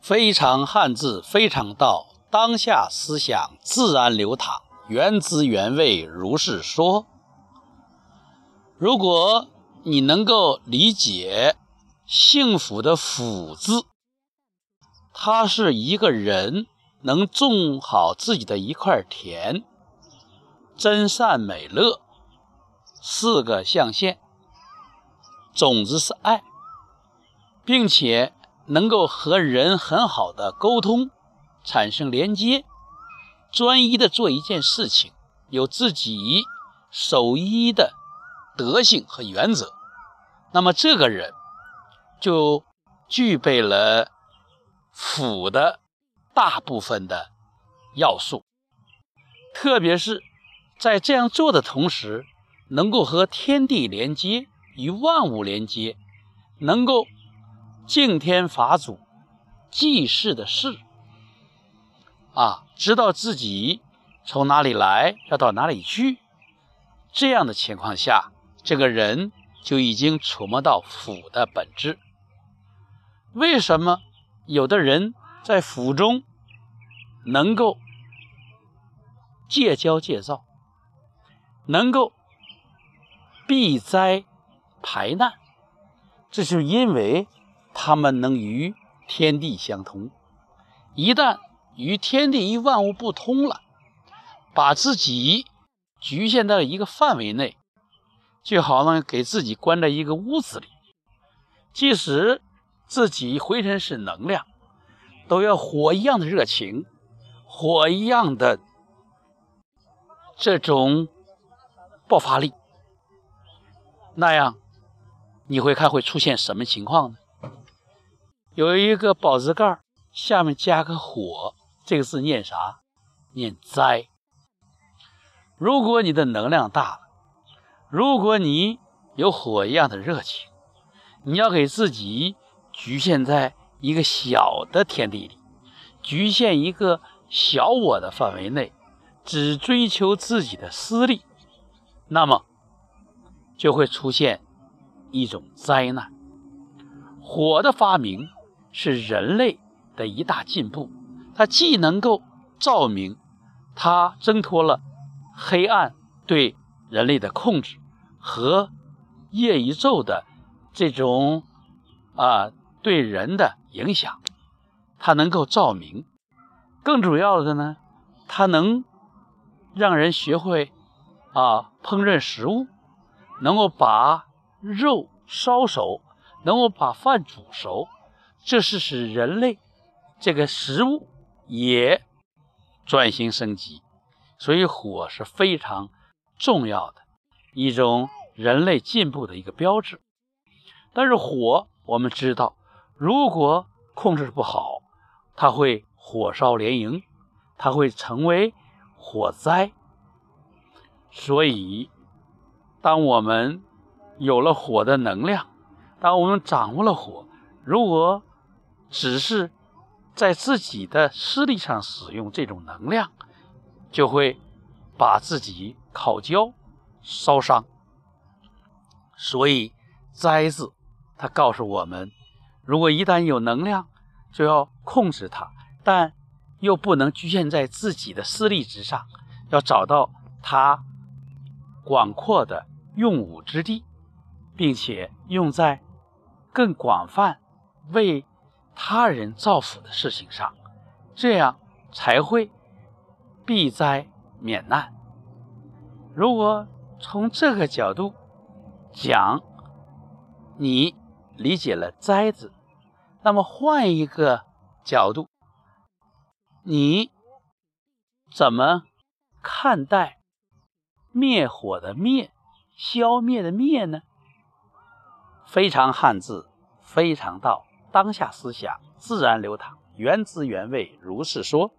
非常汉字，非常道，当下思想自然流淌，原汁原味如是说。如果你能够理解幸福的“福”字，它是一个人能种好自己的一块田，真善美乐四个象限，种子是爱，并且。能够和人很好的沟通，产生连接，专一的做一件事情，有自己守一的德性和原则，那么这个人就具备了辅的大部分的要素，特别是在这样做的同时，能够和天地连接，与万物连接，能够。敬天法祖，济世的世啊，知道自己从哪里来，要到哪里去，这样的情况下，这个人就已经触摸到福的本质。为什么有的人在府中能够戒骄戒躁，能够避灾排难？这是因为。他们能与天地相通，一旦与天地与万物不通了，把自己局限在一个范围内，就好像给自己关在一个屋子里，即使自己浑身是能量，都要火一样的热情，火一样的这种爆发力，那样你会看会出现什么情况呢？有一个宝字盖下面加个火，这个字念啥？念灾。如果你的能量大了，如果你有火一样的热情，你要给自己局限在一个小的天地里，局限一个小我的范围内，只追求自己的私利，那么就会出现一种灾难。火的发明。是人类的一大进步，它既能够照明，它挣脱了黑暗对人类的控制和夜宇宙的这种啊对人的影响，它能够照明。更主要的呢，它能让人学会啊烹饪食物，能够把肉烧熟，能够把饭煮熟。这是使人类这个食物也转型升级，所以火是非常重要的一种人类进步的一个标志。但是火，我们知道，如果控制不好，它会火烧连营，它会成为火灾。所以，当我们有了火的能量，当我们掌握了火，如果只是在自己的私利上使用这种能量，就会把自己烤焦、烧伤。所以“灾”字，它告诉我们：如果一旦有能量，就要控制它，但又不能局限在自己的私利之上，要找到它广阔的用武之地，并且用在更广泛为。他人造福的事情上，这样才会避灾免难。如果从这个角度讲，你理解了“灾”字，那么换一个角度，你怎么看待灭火的“灭”、消灭的“灭”呢？非常汉字，非常道。当下思想自然流淌，原汁原味，如是说。